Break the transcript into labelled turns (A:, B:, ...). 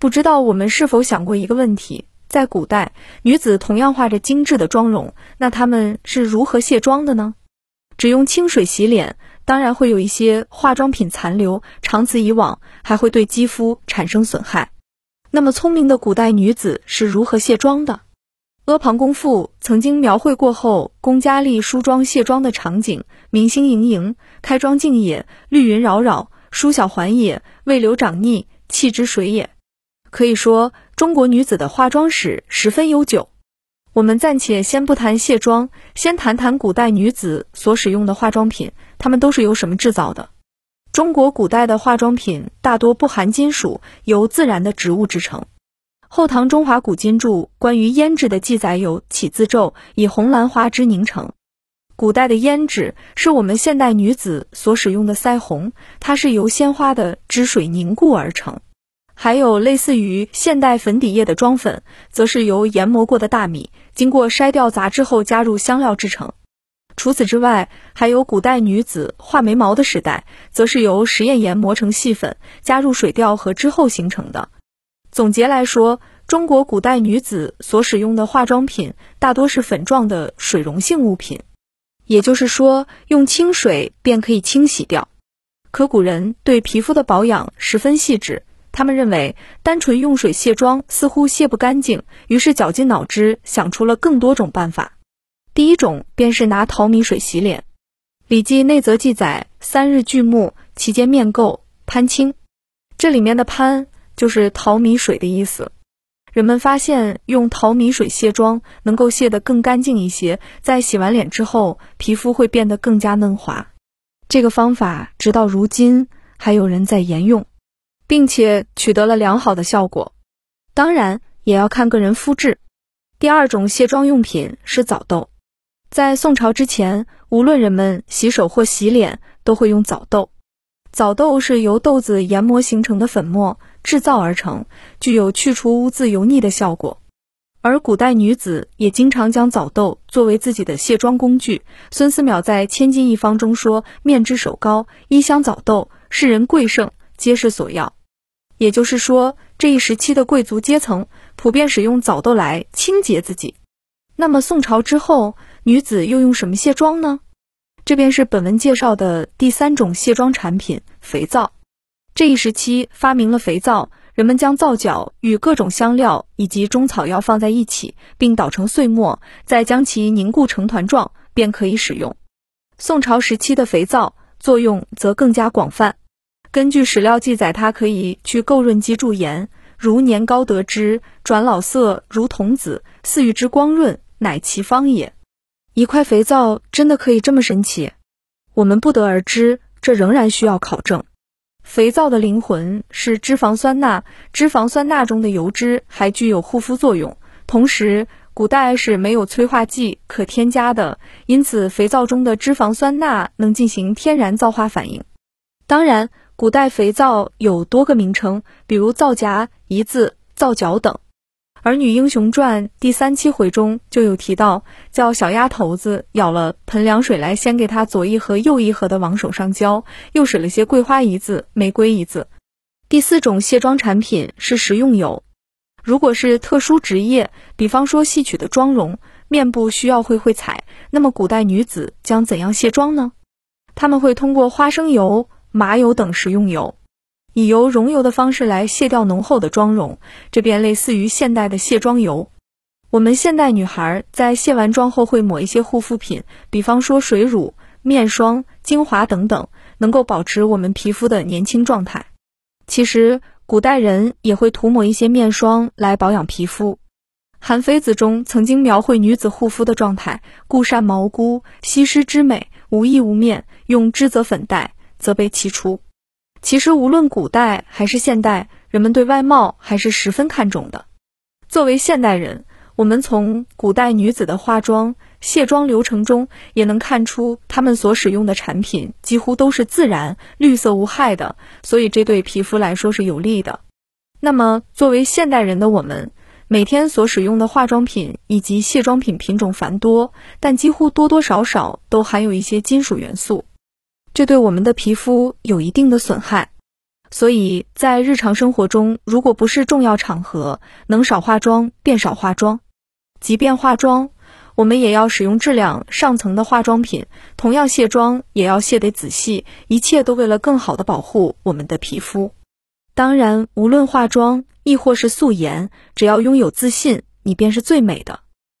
A: 不知道我们是否想过一个问题：在古代，女子同样画着精致的妆容，那她们是如何卸妆的呢？只用清水洗脸，当然会有一些化妆品残留，长此以往还会对肌肤产生损害。那么，聪明的古代女子是如何卸妆的？阿房宫赋曾经描绘过后宫佳丽梳妆卸妆的场景，明星盈盈，开妆镜也，绿云扰扰，梳小环也，未留长腻，气之水也。可以说，中国女子的化妆史十分悠久。我们暂且先不谈卸妆，先谈谈古代女子所使用的化妆品，它们都是由什么制造的？中国古代的化妆品大多不含金属，由自然的植物制成。后唐中华古今著关于胭脂的记载有：起自咒，以红兰花脂凝成。古代的胭脂是我们现代女子所使用的腮红，它是由鲜花的汁水凝固而成。还有类似于现代粉底液的妆粉，则是由研磨过的大米经过筛掉杂质后加入香料制成。除此之外，还有古代女子画眉毛的时代，则是由实验研磨成细粉，加入水调和之后形成的。总结来说，中国古代女子所使用的化妆品大多是粉状的水溶性物品，也就是说，用清水便可以清洗掉。可古人对皮肤的保养十分细致。他们认为，单纯用水卸妆似乎卸不干净，于是绞尽脑汁想出了更多种办法。第一种便是拿淘米水洗脸，《礼记内则》记载：“三日聚木，其间面垢，潘清。”这里面的“潘”就是淘米水的意思。人们发现用淘米水卸妆能够卸得更干净一些，在洗完脸之后，皮肤会变得更加嫩滑。这个方法直到如今还有人在沿用。并且取得了良好的效果，当然也要看个人肤质。第二种卸妆用品是枣豆，在宋朝之前，无论人们洗手或洗脸，都会用枣豆。枣豆是由豆子研磨形成的粉末制造而成，具有去除污渍油腻的效果。而古代女子也经常将枣豆作为自己的卸妆工具。孙思邈在《千金一方》中说：“面之首膏，衣香枣豆，世人贵盛，皆是所要。”也就是说，这一时期的贵族阶层普遍使用枣豆来清洁自己。那么宋朝之后，女子又用什么卸妆呢？这便是本文介绍的第三种卸妆产品——肥皂。这一时期发明了肥皂，人们将皂角与各种香料以及中草药放在一起，并捣成碎末，再将其凝固成团状，便可以使用。宋朝时期的肥皂作用则更加广泛。根据史料记载，它可以去垢润肌驻颜，如年高得之；转老色如童子，似玉之光润，乃其方也。一块肥皂真的可以这么神奇？我们不得而知，这仍然需要考证。肥皂的灵魂是脂肪酸钠，脂肪酸钠中的油脂还具有护肤作用。同时，古代是没有催化剂可添加的，因此肥皂中的脂肪酸钠能进行天然皂化反应。当然。古代肥皂有多个名称，比如皂荚、胰子、皂角等。而《女英雄传》第三七回中就有提到，叫小丫头子舀了盆凉水来，先给她左一盒右一盒的往手上浇，又使了些桂花胰子、玫瑰胰子。第四种卸妆产品是食用油。如果是特殊职业，比方说戏曲的妆容，面部需要会会彩，那么古代女子将怎样卸妆呢？他们会通过花生油。麻油等食用油，以油溶油的方式来卸掉浓厚的妆容，这便类似于现代的卸妆油。我们现代女孩在卸完妆后会抹一些护肤品，比方说水乳、面霜、精华等等，能够保持我们皮肤的年轻状态。其实古代人也会涂抹一些面霜来保养皮肤，《韩非子》中曾经描绘女子护肤的状态：故善毛菇，吸湿之美，无益无面，用脂则粉黛。则被其出。其实，无论古代还是现代，人们对外貌还是十分看重的。作为现代人，我们从古代女子的化妆、卸妆流程中，也能看出她们所使用的产品几乎都是自然、绿色无害的，所以这对皮肤来说是有利的。那么，作为现代人的我们，每天所使用的化妆品以及卸妆品品种繁多，但几乎多多少少都含有一些金属元素。这对我们的皮肤有一定的损害。所以在日常生活中，如果不是重要场合，能少化妆便少化妆。即便化妆，我们也要使用质量上层的化妆品。同样卸妆，也要卸得仔细，一切都为了更好的保护我们的皮肤。当然，无论化妆亦或是素颜，只要拥有自信，你便是最美的。